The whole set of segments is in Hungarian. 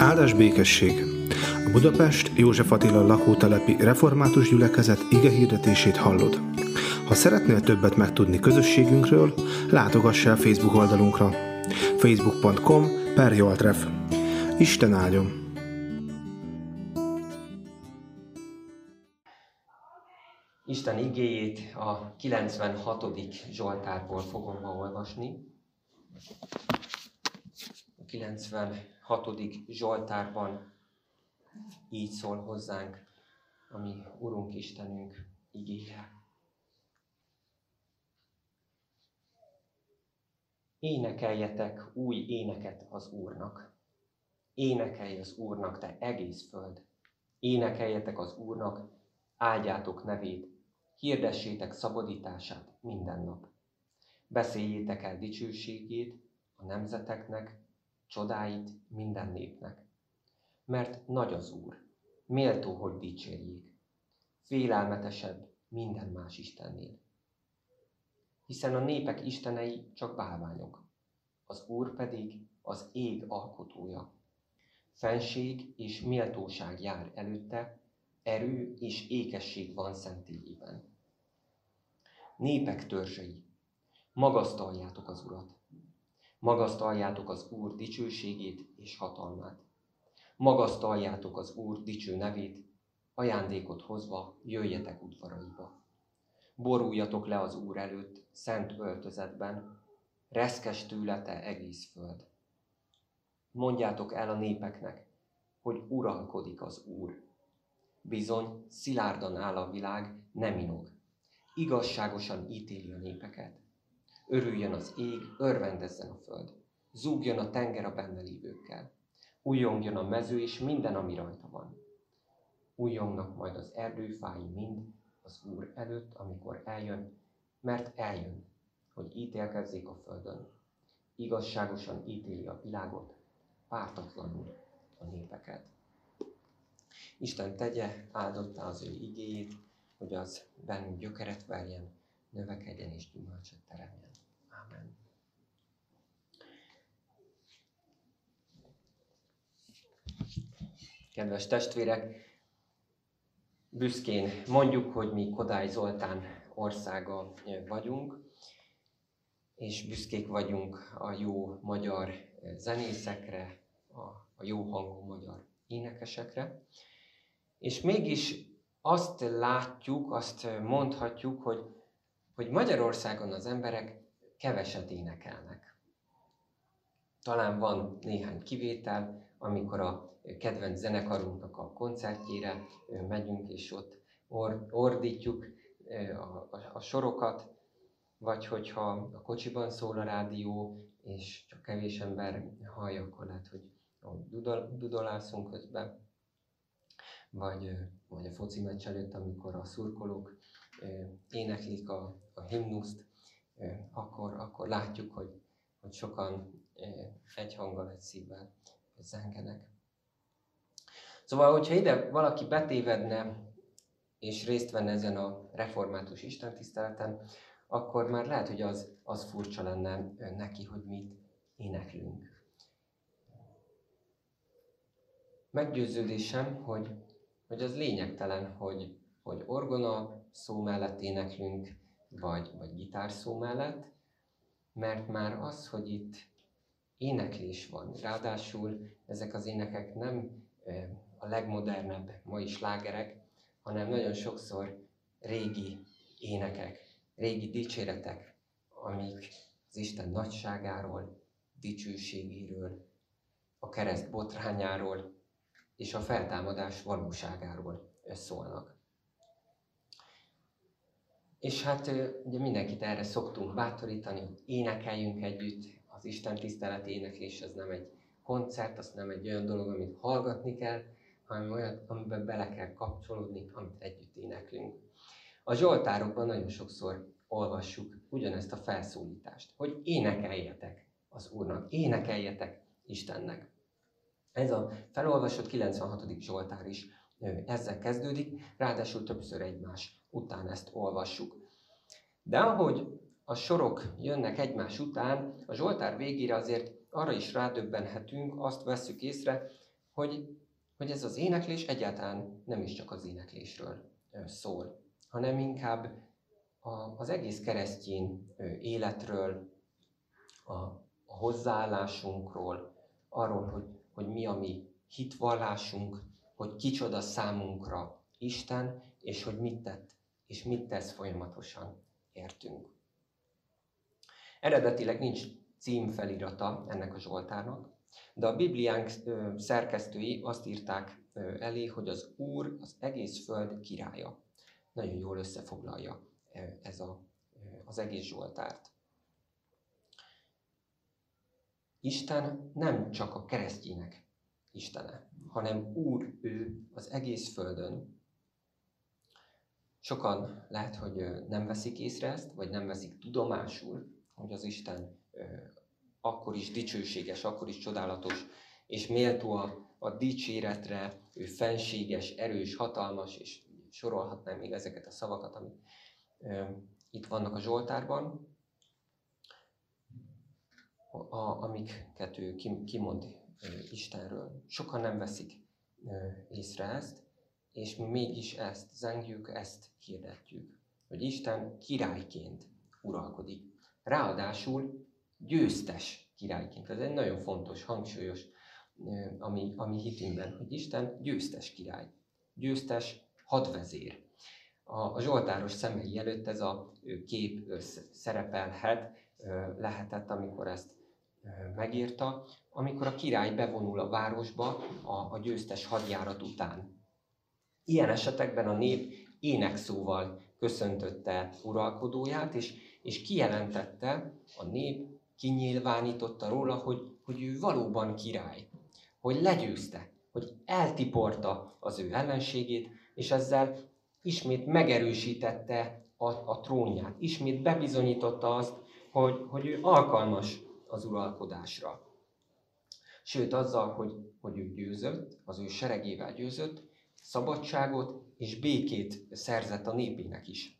Áldás békesség! A Budapest József Attila lakótelepi református gyülekezet ige hirdetését hallod. Ha szeretnél többet megtudni közösségünkről, látogass el Facebook oldalunkra facebook.com per Joltref. Isten áldjon! Isten igéjét a 96. Zsoltárból fogom ma olvasni. A 96. Zsoltárban így szól hozzánk, ami Urunk Istenünk igéje. Énekeljetek új éneket az Úrnak. Énekelj az Úrnak, te egész föld. Énekeljetek az Úrnak, áldjátok nevét, hirdessétek szabadítását minden nap. Beszéljétek el dicsőségét a nemzeteknek, csodáit minden népnek. Mert nagy az Úr, méltó, hogy dicsérjék, félelmetesebb minden más Istennél. Hiszen a népek istenei csak bálványok, az Úr pedig az ég alkotója. Fenség és méltóság jár előtte, erő és ékesség van szentélyében. Népek törzsei, magasztaljátok az Urat, magasztaljátok az Úr dicsőségét és hatalmát. Magasztaljátok az Úr dicső nevét, ajándékot hozva jöjjetek udvaraiba. Boruljatok le az Úr előtt, szent öltözetben, reszkes tőle te egész föld. Mondjátok el a népeknek, hogy uralkodik az Úr. Bizony, szilárdan áll a világ, nem inog. Igazságosan ítéli a népeket. Örüljön az ég, örvendezzen a föld. Zúgjon a tenger a benne lévőkkel. Újjongjon a mező és minden, ami rajta van. Újjongnak majd az erdőfái mind az Úr előtt, amikor eljön, mert eljön, hogy ítélkezzék a földön. Igazságosan ítéli a világot, pártatlanul a népeket. Isten tegye áldotta az ő igéjét, hogy az bennünk gyökeret verjen, növekedjen és gyümölcsöt teremjen. Amen. Kedves testvérek, büszkén mondjuk, hogy mi Kodály Zoltán országa vagyunk, és büszkék vagyunk a jó magyar zenészekre, a, jó hangú magyar énekesekre. És mégis azt látjuk, azt mondhatjuk, hogy, hogy Magyarországon az emberek keveset énekelnek. Talán van néhány kivétel, amikor a kedvenc zenekarunknak a koncertjére megyünk, és ott ordítjuk a, a, sorokat, vagy hogyha a kocsiban szól a rádió, és csak kevés ember hallja, akkor lehet, hogy dudol, dudolászunk közben vagy, vagy a foci meccs előtt, amikor a szurkolók éneklik a, a himnuszt, akkor, akkor látjuk, hogy, hogy sokan egy hanggal, egy szívvel zengenek. Szóval, hogyha ide valaki betévedne és részt venne ezen a református istentiszteleten, akkor már lehet, hogy az, az furcsa lenne neki, hogy mit éneklünk. Meggyőződésem, hogy hogy az lényegtelen, hogy, hogy orgona szó mellett éneklünk, vagy, vagy gitár szó mellett, mert már az, hogy itt éneklés van, ráadásul ezek az énekek nem a legmodernebb mai slágerek, hanem nagyon sokszor régi énekek, régi dicséretek, amik az Isten nagyságáról, dicsőségéről, a kereszt botrányáról, és a feltámadás valóságáról szólnak. És hát ugye mindenkit erre szoktunk bátorítani, hogy énekeljünk együtt, az Isten tisztelet éneklés az nem egy koncert, az nem egy olyan dolog, amit hallgatni kell, hanem olyan, amiben bele kell kapcsolódni, amit együtt éneklünk. A Zsoltárokban nagyon sokszor olvassuk ugyanezt a felszólítást, hogy énekeljetek az Úrnak, énekeljetek Istennek. Ez a felolvasott 96. Zsoltár is ezzel kezdődik, ráadásul többször egymás után ezt olvassuk. De ahogy a sorok jönnek egymás után, a Zsoltár végére azért arra is rádöbbenhetünk, azt vesszük észre, hogy, hogy ez az éneklés egyáltalán nem is csak az éneklésről szól, hanem inkább az egész keresztény életről, a hozzáállásunkról, arról, hogy, hogy mi a mi hitvallásunk, hogy kicsoda számunkra Isten, és hogy mit tett, és mit tesz folyamatosan értünk. Eredetileg nincs címfelirata ennek a Zsoltárnak, de a Bibliánk szerkesztői azt írták elé, hogy az Úr az egész föld királya. Nagyon jól összefoglalja ez a, az egész Zsoltárt. Isten nem csak a keresztjének Istene, hanem Úr ő az egész Földön. Sokan lehet, hogy nem veszik észre ezt, vagy nem veszik tudomásul, hogy az Isten akkor is dicsőséges, akkor is csodálatos, és méltó a, a dicséretre, ő fenséges, erős, hatalmas, és sorolhatnám még ezeket a szavakat, amik e, itt vannak a Zsoltárban, a, amiket ő kimond Istenről. Sokan nem veszik észre ezt, és mi mégis ezt zengjük, ezt hirdetjük, hogy Isten királyként uralkodik. Ráadásul győztes királyként. Ez egy nagyon fontos, hangsúlyos, ami, ami hitünkben, hogy Isten győztes király, győztes hadvezér. A, a Zsoltáros szemei előtt ez a kép szerepelhet, lehetett, amikor ezt megírta, amikor a király bevonul a városba a, a győztes hadjárat után. Ilyen esetekben a nép énekszóval köszöntötte uralkodóját, és, és kijelentette, a nép kinyilvánította róla, hogy, hogy ő valóban király, hogy legyőzte, hogy eltiporta az ő ellenségét, és ezzel ismét megerősítette a, a trónját, ismét bebizonyította azt, hogy, hogy ő alkalmas az uralkodásra. Sőt, azzal, hogy, hogy ő győzött, az ő seregével győzött, szabadságot és békét szerzett a népének is.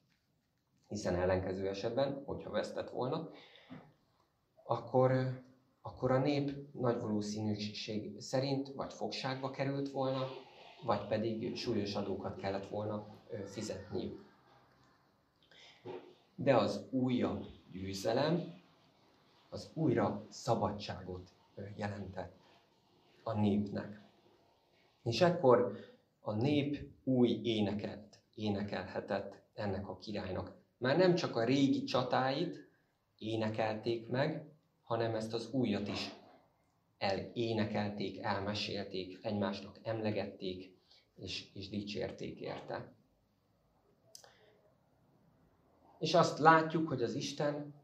Hiszen ellenkező esetben, hogyha vesztett volna, akkor, akkor a nép nagy valószínűség szerint vagy fogságba került volna, vagy pedig súlyos adókat kellett volna fizetniük. De az újabb győzelem az újra szabadságot jelentett a népnek. És ekkor a nép új éneket énekelhetett ennek a királynak. Már nem csak a régi csatáit énekelték meg, hanem ezt az újat is elénekelték, elmesélték, egymásnak emlegették, és, és dicsérték érte. És azt látjuk, hogy az Isten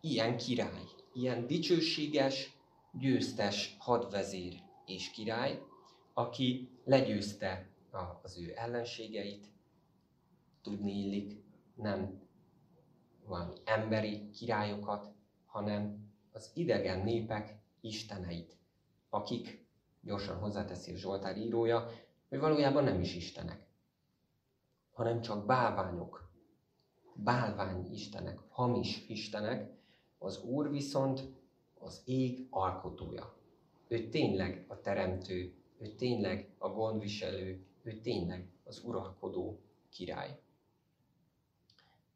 ilyen király, ilyen dicsőséges, győztes hadvezér és király, aki legyőzte az ő ellenségeit, tudni illik, nem van emberi királyokat, hanem az idegen népek isteneit, akik, gyorsan hozzáteszi Zsoltár írója, hogy valójában nem is istenek, hanem csak bálványok, bálvány istenek, hamis istenek, az Úr viszont az ég alkotója. Ő tényleg a teremtő, ő tényleg a gondviselő, ő tényleg az uralkodó király.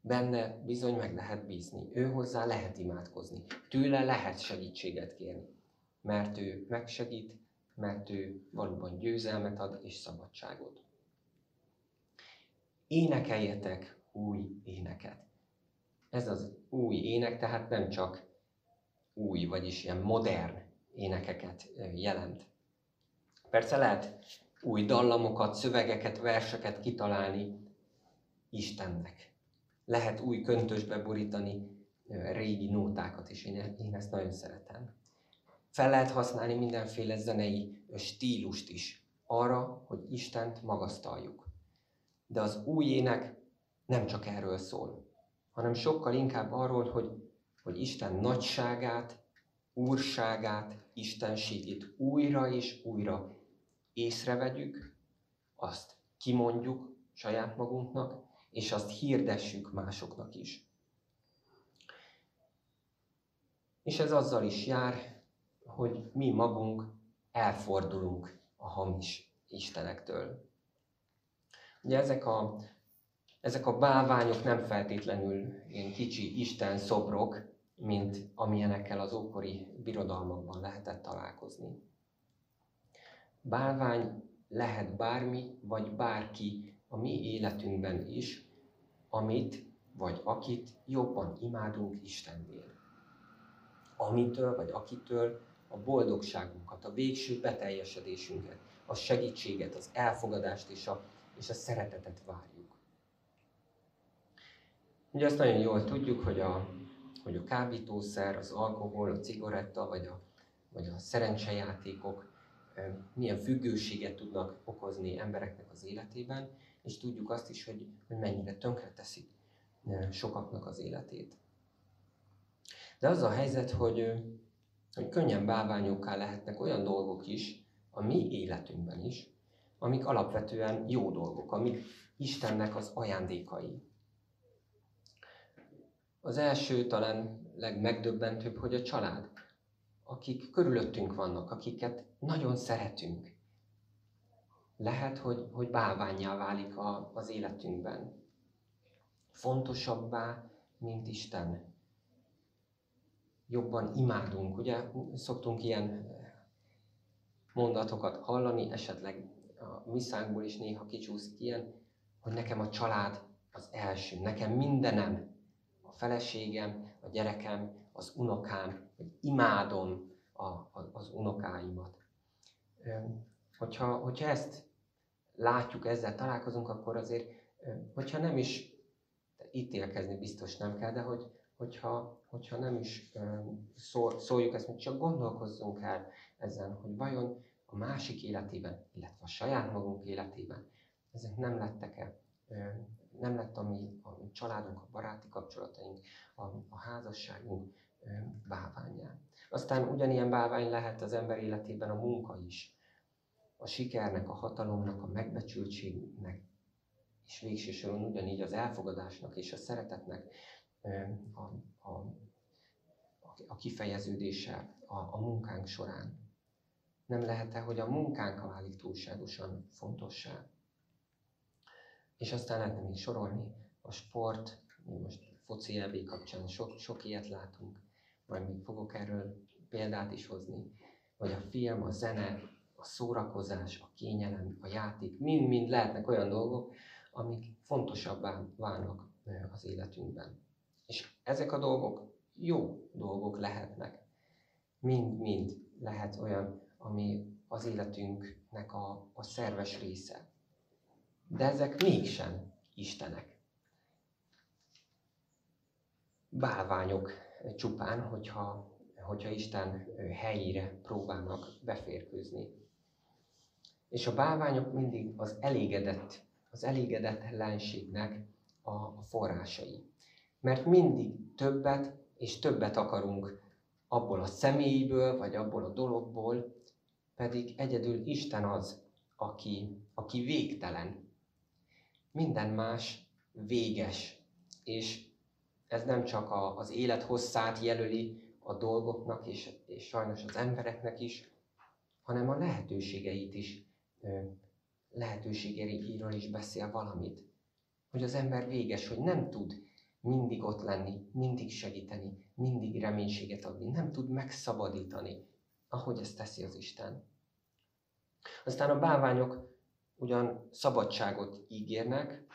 Benne bizony meg lehet bízni, ő hozzá lehet imádkozni, tőle lehet segítséget kérni, mert ő megsegít, mert ő valóban győzelmet ad és szabadságot. Énekeljetek új éneket. Ez az új ének tehát nem csak új, vagyis ilyen modern énekeket jelent. Persze lehet új dallamokat, szövegeket, verseket kitalálni Istennek. Lehet új köntösbe borítani régi nótákat, és én, én ezt nagyon szeretem. Fel lehet használni mindenféle zenei stílust is arra, hogy Istent magasztaljuk. De az új ének nem csak erről szól hanem sokkal inkább arról, hogy, hogy Isten nagyságát, úrságát, istenségét újra és újra észrevegyük, azt kimondjuk saját magunknak, és azt hirdessük másoknak is. És ez azzal is jár, hogy mi magunk elfordulunk a hamis istenektől. Ugye ezek a, ezek a bálványok nem feltétlenül ilyen kicsi isten szobrok, mint amilyenekkel az ókori birodalmakban lehetett találkozni. Bálvány lehet bármi, vagy bárki a mi életünkben is, amit vagy akit jobban imádunk Istennél. Amitől vagy akitől a boldogságunkat, a végső beteljesedésünket, a segítséget, az elfogadást és a, és a szeretetet várjuk. Ugye azt nagyon jól tudjuk, hogy a, hogy a kábítószer, az alkohol, a cigaretta vagy a, vagy a szerencsejátékok milyen függőséget tudnak okozni embereknek az életében, és tudjuk azt is, hogy, hogy mennyire tönkre teszik sokaknak az életét. De az a helyzet, hogy, hogy könnyen bálványokká lehetnek olyan dolgok is, a mi életünkben is, amik alapvetően jó dolgok, amik Istennek az ajándékai. Az első, talán legmegdöbbentőbb, hogy a család, akik körülöttünk vannak, akiket nagyon szeretünk. Lehet, hogy, hogy bálványjá válik a, az életünkben. Fontosabbá, mint Isten. Jobban imádunk. Ugye szoktunk ilyen mondatokat hallani, esetleg a misszánkból is néha kicsúszik ilyen, hogy nekem a család az első, nekem mindenem, a feleségem, a gyerekem, az unokám, hogy imádom a, a, az unokáimat. Hogyha, hogyha ezt látjuk, ezzel találkozunk, akkor azért, hogyha nem is ítélkezni biztos nem kell, de hogy, hogyha, hogyha nem is szól, szóljuk ezt, hogy csak gondolkozzunk el ezen, hogy vajon a másik életében, illetve a saját magunk életében ezek nem lettek-e, nem lett a mi, a családunk, a baráti kapcsolataink, a, a házasságunk báványá. Aztán ugyanilyen bávány lehet az ember életében a munka is. A sikernek, a hatalomnak, a megbecsültségnek, és végső ugyanígy az elfogadásnak és a szeretetnek a, a, a kifejeződése a, a munkánk során. Nem lehet-e, hogy a munkánk válik túlságosan fontossá? És aztán lehetne még sorolni a sport, most foci elvé kapcsán sok, sok ilyet látunk, majd még fogok erről példát is hozni, vagy a film, a zene, a szórakozás, a kényelem, a játék, mind-mind lehetnek olyan dolgok, amik fontosabbá válnak az életünkben. És ezek a dolgok jó dolgok lehetnek. Mind-mind lehet olyan, ami az életünknek a, a szerves része. De ezek mégsem Istenek. Bálványok csupán, hogyha, hogyha Isten helyére próbálnak beférkőzni. És a bálványok mindig az elégedett az elégedetlenségnek a, a forrásai. Mert mindig többet és többet akarunk abból a személyből, vagy abból a dologból, pedig egyedül Isten az, aki, aki végtelen. Minden más véges, és ez nem csak a, az élet hosszát jelöli a dolgoknak, és, és sajnos az embereknek is, hanem a lehetőségeit is lehetőségeiről is beszél valamit. Hogy az ember véges, hogy nem tud mindig ott lenni, mindig segíteni, mindig reménységet adni, nem tud megszabadítani, ahogy ezt teszi az Isten. Aztán a báványok ugyan szabadságot ígérnek,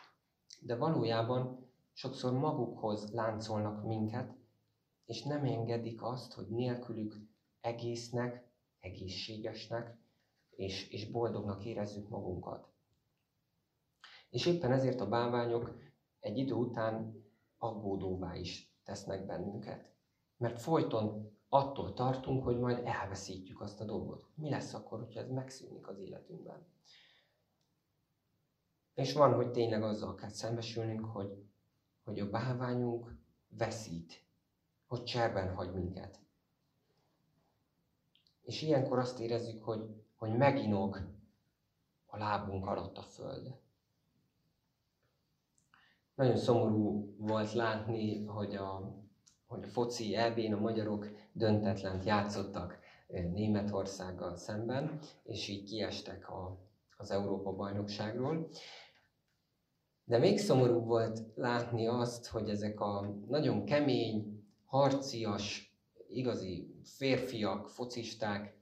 de valójában sokszor magukhoz láncolnak minket, és nem engedik azt, hogy nélkülük egésznek, egészségesnek, és, és boldognak érezzük magunkat. És éppen ezért a bálványok egy idő után aggódóvá is tesznek bennünket. Mert folyton attól tartunk, hogy majd elveszítjük azt a dolgot. Mi lesz akkor, hogyha ez megszűnik az életünkben? És van, hogy tényleg azzal kell szembesülnünk, hogy, hogy a bálványunk veszít, hogy cserben hagy minket. És ilyenkor azt érezzük, hogy hogy meginog a lábunk alatt a föld. Nagyon szomorú volt látni, hogy a, hogy a foci eb a magyarok döntetlent játszottak Németországgal szemben, és így kiestek a, az Európa-bajnokságról. De még szomorúbb volt látni azt, hogy ezek a nagyon kemény, harcias, igazi férfiak, focisták,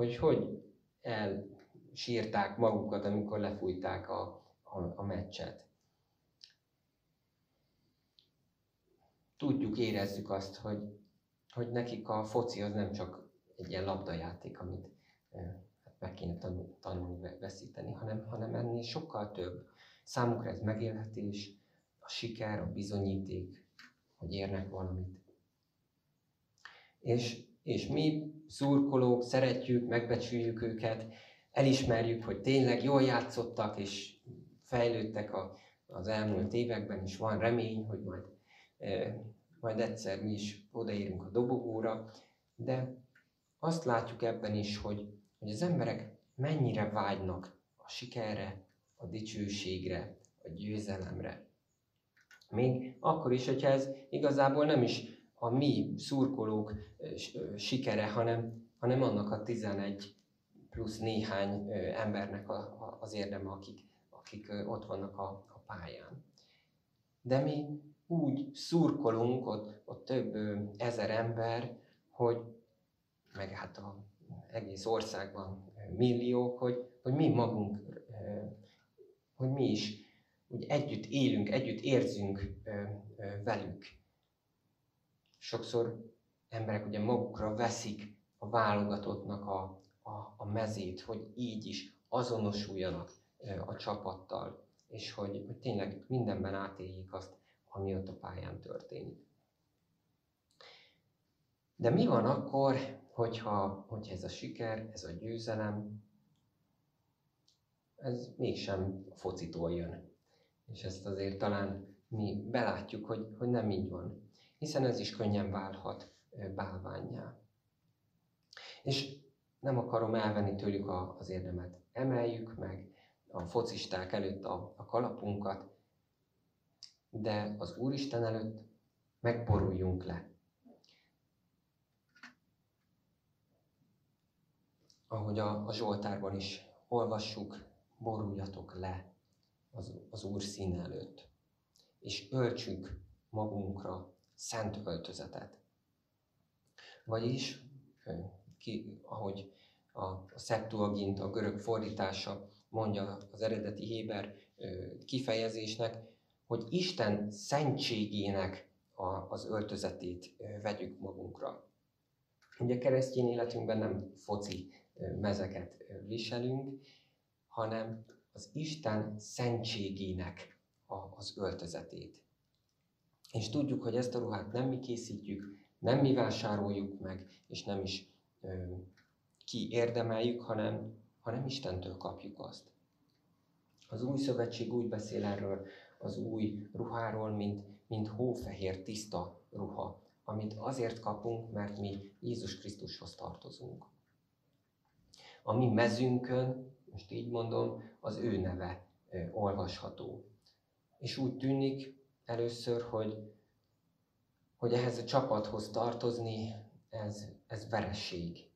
hogy hogy elsírták magukat, amikor lefújták a, a, a meccset. Tudjuk, érezzük azt, hogy, hogy nekik a foci az nem csak egy ilyen labdajáték, amit hát meg kéne tanul, tanulni, veszíteni, hanem, hanem ennél sokkal több. Számukra ez megélhetés, a siker, a bizonyíték, hogy érnek valamit. És, és mi szurkolók szeretjük, megbecsüljük őket, elismerjük, hogy tényleg jól játszottak, és fejlődtek a, az elmúlt években, és van remény, hogy majd, e, majd egyszer mi is odaérünk a dobogóra, de azt látjuk ebben is, hogy, hogy az emberek mennyire vágynak a sikerre, a dicsőségre, a győzelemre. Még akkor is, hogyha ez igazából nem is a mi szurkolók sikere, hanem, hanem annak a 11 plusz néhány embernek a, az érdeme, akik, akik ott vannak a, a pályán. De mi úgy szurkolunk, ott, ott több ezer ember, hogy meg hát a egész országban milliók, hogy, hogy mi magunk, hogy mi is úgy együtt élünk, együtt érzünk velük. Sokszor emberek ugye magukra veszik a válogatottnak a, a, a mezét, hogy így is azonosuljanak a csapattal, és hogy, hogy tényleg mindenben átéljék azt, ami ott a pályán történik. De mi van akkor, hogyha, hogyha ez a siker, ez a győzelem, ez mégsem a focitól jön. És ezt azért talán mi belátjuk, hogy, hogy nem így van. Hiszen ez is könnyen válhat bálványjá. És nem akarom elvenni tőlük a, az érdemet. Emeljük meg a focisták előtt a, a kalapunkat, de az Úristen előtt megboruljunk le. ahogy a, a Zsoltárban is olvassuk, boruljatok le az, az Úr szín előtt, és öltsük magunkra szent öltözetet. Vagyis, ki, ahogy a, a Septuagint, a görög fordítása mondja az eredeti héber kifejezésnek, hogy Isten szentségének a, az öltözetét vegyük magunkra. Ugye keresztény életünkben nem foci mezeket viselünk, hanem az Isten szentségének az öltözetét. És tudjuk, hogy ezt a ruhát nem mi készítjük, nem mi vásároljuk meg, és nem is ö, ki érdemeljük, hanem, hanem Istentől kapjuk azt. Az új szövetség úgy beszél erről az új ruháról, mint, mint hófehér, tiszta ruha, amit azért kapunk, mert mi Jézus Krisztushoz tartozunk a mi mezünkön, most így mondom, az ő neve olvasható. És úgy tűnik először, hogy, hogy ehhez a csapathoz tartozni, ez, ez veresség.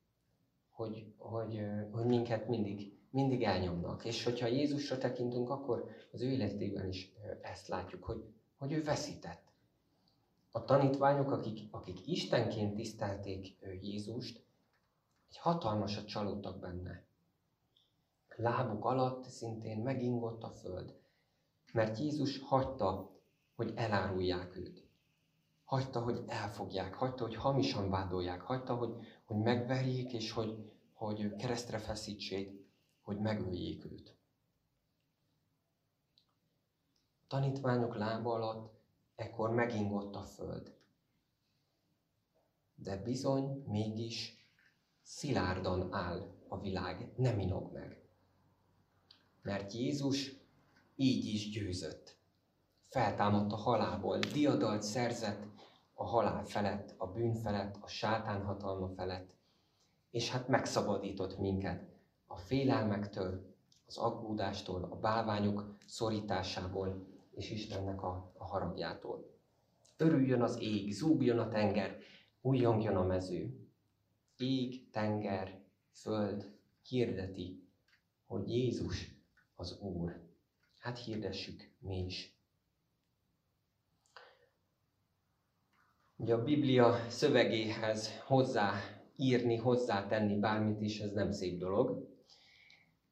Hogy, hogy, hogy minket mindig, mindig elnyomnak. És hogyha Jézusra tekintünk, akkor az ő életében is ezt látjuk, hogy, hogy ő veszített. A tanítványok, akik, akik Istenként tisztelték Jézust, egy hatalmasat csalódtak benne. Lábuk alatt szintén megingott a föld, mert Jézus hagyta, hogy elárulják őt. Hagyta, hogy elfogják, hagyta, hogy hamisan vádolják, hagyta, hogy, hogy megverjék, és hogy, hogy keresztre feszítsék, hogy megöljék őt. A tanítványok lába alatt ekkor megingott a föld. De bizony mégis szilárdan áll a világ, nem inog meg. Mert Jézus így is győzött. Feltámadt a halálból, diadalt szerzett a halál felett, a bűn felett, a sátán hatalma felett, és hát megszabadított minket a félelmektől, az aggódástól, a bálványok szorításából és Istennek a, a haragjától. Örüljön az ég, zúgjon a tenger, újjongjon a mező, ég, tenger, föld hirdeti, hogy Jézus az Úr. Hát hirdessük mi is. Ugye a Biblia szövegéhez hozzá írni, hozzátenni bármit is, ez nem szép dolog.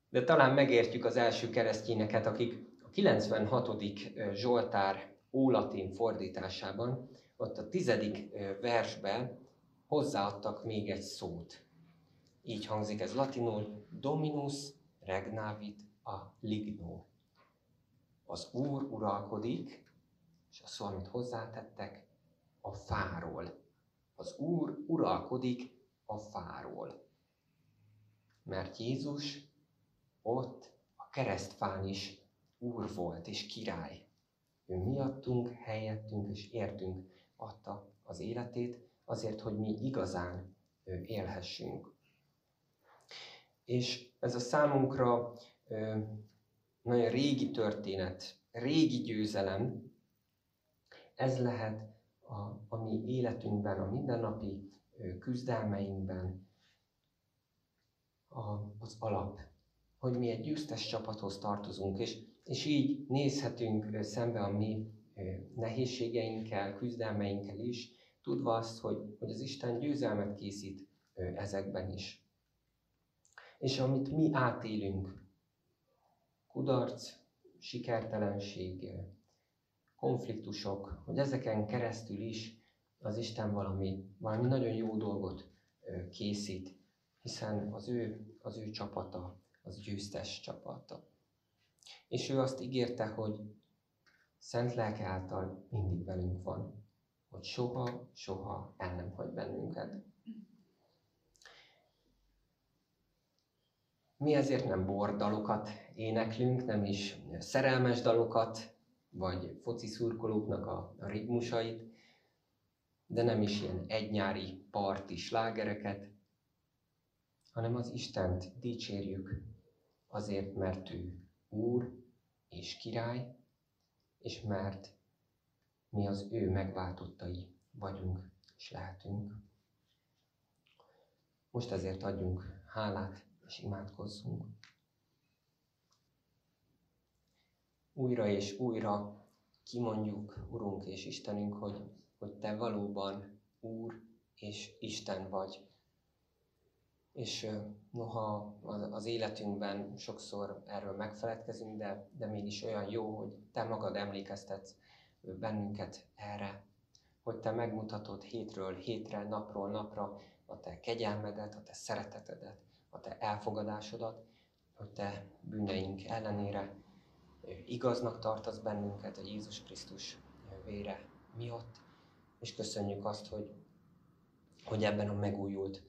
De talán megértjük az első keresztényeket, akik a 96. Zsoltár ólatin fordításában, ott a tizedik versben hozzáadtak még egy szót. Így hangzik ez latinul, Dominus regnavit a ligno. Az Úr uralkodik, és a szó, amit hozzátettek, a fáról. Az Úr uralkodik a fáról. Mert Jézus ott a keresztfán is Úr volt és király. Ő miattunk, helyettünk és értünk adta az életét, azért, hogy mi igazán élhessünk. És ez a számunkra nagyon régi történet, régi győzelem, ez lehet a, a mi életünkben, a mindennapi küzdelmeinkben a, az alap, hogy mi egy győztes csapathoz tartozunk, és, és így nézhetünk szembe a mi nehézségeinkkel, küzdelmeinkkel is, tudva azt, hogy, hogy az Isten győzelmet készít ezekben is. És amit mi átélünk, kudarc, sikertelenség, konfliktusok, hogy ezeken keresztül is az Isten valami, valami nagyon jó dolgot készít, hiszen az ő, az ő csapata, az győztes csapata. És ő azt ígérte, hogy szent lelke által mindig velünk van, hogy soha, soha el nem hagy bennünket. Mi ezért nem bordalokat éneklünk, nem is szerelmes dalokat, vagy foci szurkolóknak a, a ritmusait, de nem is ilyen egynyári parti slágereket, hanem az Istent dicsérjük azért, mert ő Úr és Király, és mert mi az ő megváltottai vagyunk és lehetünk. Most ezért adjunk hálát és imádkozzunk. Újra és újra kimondjuk, Urunk és Istenünk, hogy, hogy Te valóban Úr és Isten vagy. És noha az életünkben sokszor erről megfeledkezünk, de, de mégis olyan jó, hogy Te magad emlékeztetsz bennünket erre, hogy Te megmutatod hétről hétre, napról napra a Te kegyelmedet, a Te szeretetedet, a Te elfogadásodat, hogy Te bűneink ellenére igaznak tartasz bennünket a Jézus Krisztus vére miatt, és köszönjük azt, hogy, hogy ebben a megújult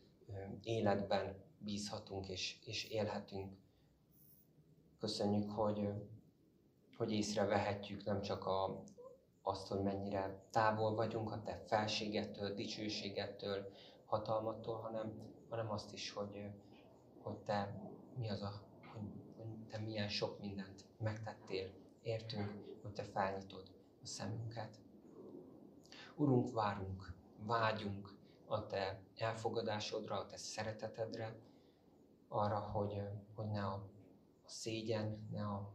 életben bízhatunk és, és élhetünk. Köszönjük, hogy, hogy észrevehetjük nem csak a, azt, hogy mennyire távol vagyunk a Te felségettől, dicsőségettől, hatalmattól, hanem, hanem azt is, hogy, hogy Te mi az a, Te milyen sok mindent megtettél, értünk, hogy Te felnyitod a szemünket. Urunk, várunk, vágyunk a Te elfogadásodra, a Te szeretetedre, arra, hogy, hogy ne a, a szégyen, ne a,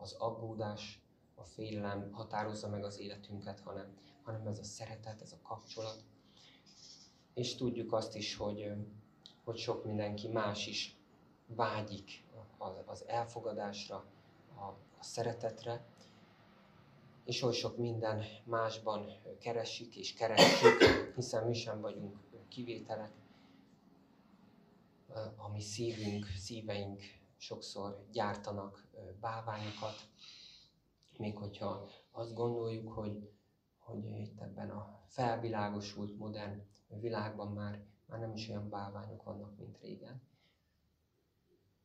az aggódás, a félelem határozza meg az életünket, hanem, hanem ez a szeretet, ez a kapcsolat. És tudjuk azt is, hogy, hogy sok mindenki más is vágyik az elfogadásra, a, szeretetre, és oly sok minden másban keresik és keressük, hiszen mi sem vagyunk kivételek. A mi szívünk, szíveink sokszor gyártanak báványokat, még hogyha azt gondoljuk, hogy, hogy itt ebben a felvilágosult, modern világban már, már nem is olyan báványok vannak, mint régen.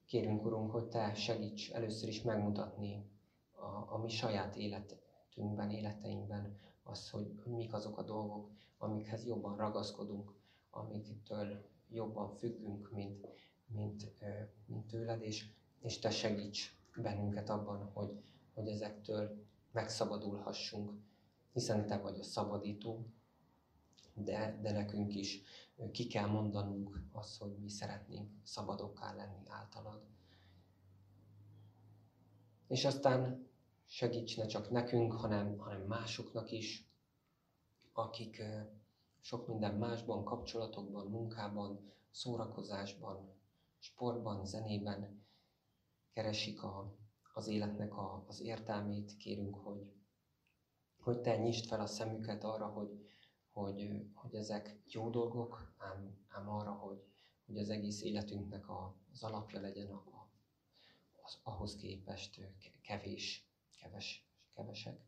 Kérünk, Urunk, hogy Te segíts először is megmutatni a, a mi saját életünkben, életeinkben az, hogy, mik azok a dolgok, amikhez jobban ragaszkodunk, amiktől jobban függünk, mint, mint, mint tőled, és, és Te segíts bennünket abban, hogy, hogy ezektől megszabadulhassunk, hiszen Te vagy a szabadító, de, de nekünk is ki kell mondanunk azt, hogy mi szeretnénk szabadokká lenni általad. És aztán segíts ne csak nekünk, hanem, hanem másoknak is, akik sok minden másban, kapcsolatokban, munkában, szórakozásban, sportban, zenében keresik a, az életnek a, az értelmét. Kérünk, hogy, hogy te nyisd fel a szemüket arra, hogy, hogy, hogy ezek jó dolgok, ám, ám arra, hogy, hogy az egész életünknek a, az alapja legyen a, az, ahhoz képest kevés, keves, kevesek.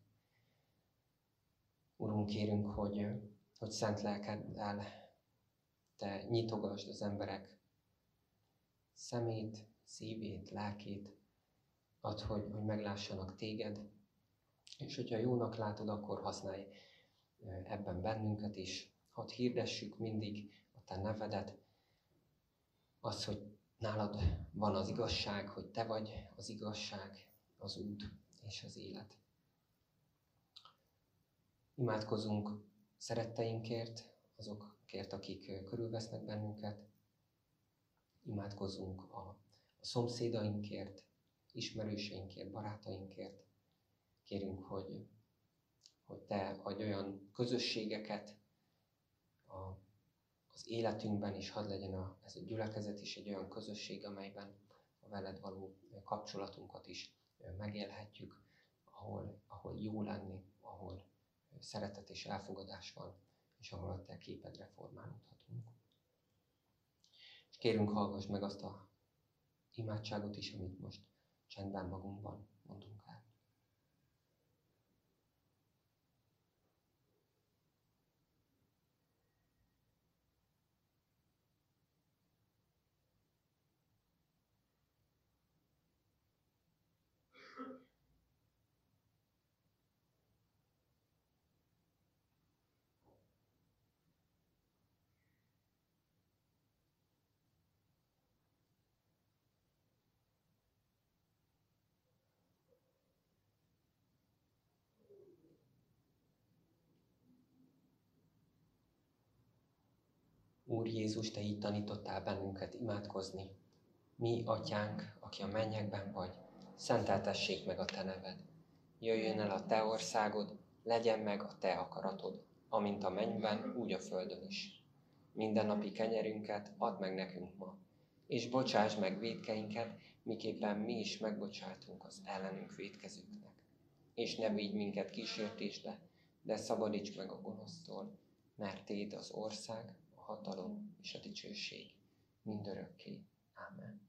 Urunk, kérünk, hogy, hogy szent lelkeddel te nyitogasd az emberek szemét, szívét, lelkét, ad, hogy, hogy meglássanak téged, és hogyha jónak látod, akkor használj ebben bennünket is. Hadd hirdessük mindig a te nevedet, az, hogy nálad van az igazság, hogy te vagy az igazság, az út és az élet. Imádkozunk szeretteinkért, azokért, akik körülvesznek bennünket. Imádkozunk a, a szomszédainkért, ismerőseinkért, barátainkért. Kérünk, hogy hogy Te adj olyan közösségeket a, az életünkben is, hadd legyen a, ez a gyülekezet is egy olyan közösség, amelyben a veled való kapcsolatunkat is megélhetjük, ahol, ahol jó lenni, ahol szeretet és elfogadás van, és ahol a Te képedre formálódhatunk. És kérünk, hallgass meg azt a imádságot is, amit most csendben magunkban mondunk el. Úr Jézus, Te így tanítottál bennünket imádkozni. Mi, Atyánk, aki a mennyekben vagy, szenteltessék meg a Te neved. Jöjjön el a Te országod, legyen meg a Te akaratod, amint a mennyben, úgy a földön is. Mindennapi kenyerünket add meg nekünk ma, és bocsáss meg védkeinket, miképpen mi is megbocsátunk az ellenünk védkezőknek. És ne vigy minket kísértésbe, de szabadíts meg a gonosztól, mert Téd az ország, hatalom és a dicsőség mindörökké. Amen.